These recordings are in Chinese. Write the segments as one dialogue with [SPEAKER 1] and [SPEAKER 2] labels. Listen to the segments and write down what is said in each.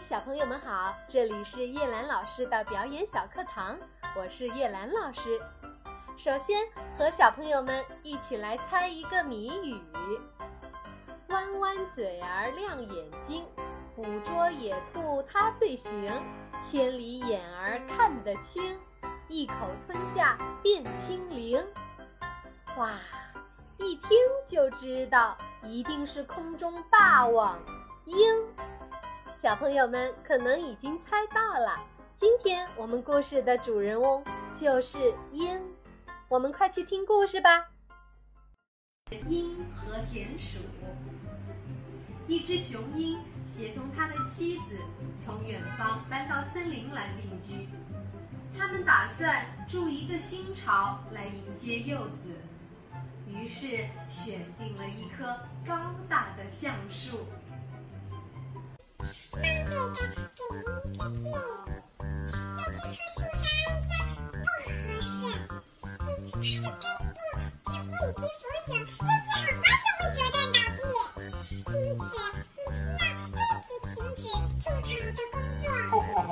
[SPEAKER 1] 小朋友们好，这里是叶兰老师的表演小课堂，我是叶兰老师。首先和小朋友们一起来猜一个谜语：弯弯嘴儿亮眼睛，捕捉野兔它最行，千里眼儿看得清，一口吞下变清灵。哇，一听就知道，一定是空中霸王鹰。小朋友们可能已经猜到了，今天我们故事的主人翁就是鹰。我们快去听故事吧。
[SPEAKER 2] 鹰和田鼠，一只雄鹰协同他的妻子从远方搬到森林来定居，他们打算筑一个新巢来迎接幼子，于是选定了一棵高大的橡树。
[SPEAKER 3] 冒昧的给您一个建议在这棵树上安家不合适它的根部几乎已经腐朽也许很快就会折断倒地因此你需要立即停止筑巢的工作
[SPEAKER 4] 哈哈哈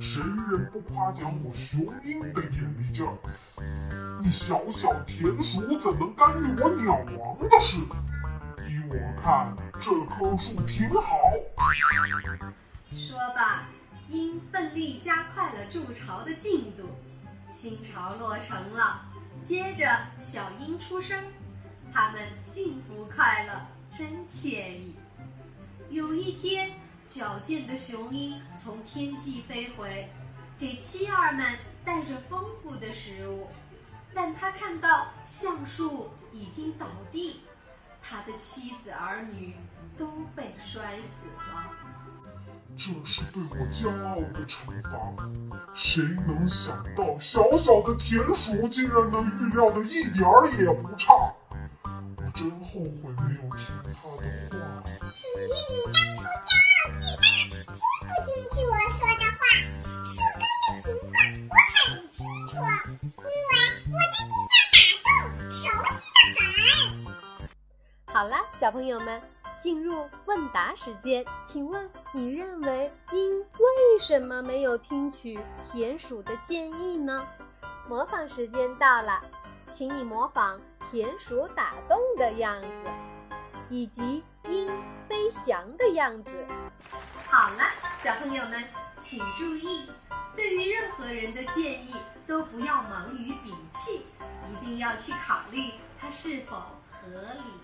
[SPEAKER 4] 谁人不夸奖我雄鹰的眼力劲儿？你小小田鼠怎能干预我鸟王的事？我看，这棵树挺好。
[SPEAKER 2] 说罢，鹰奋力加快了筑巢的进度，新巢落成了。接着，小鹰出生，它们幸福快乐，真惬意。有一天，矫健的雄鹰从天际飞回，给妻儿们带着丰富的食物，但他看到橡树已经倒地。他的妻子儿女都被摔死了。
[SPEAKER 4] 这是对我骄傲的惩罚。谁能想到，小小的田鼠竟然能预料的一点儿也不差？我真后悔没有听他的话。
[SPEAKER 1] 好了，小朋友们，进入问答时间。请问你认为鹰为什么没有听取田鼠的建议呢？模仿时间到了，请你模仿田鼠打洞的样子，以及鹰飞翔的样子。
[SPEAKER 2] 好了，小朋友们，请注意，对于任何人的建议，都不要忙于摒弃，一定要去考虑它是否合理。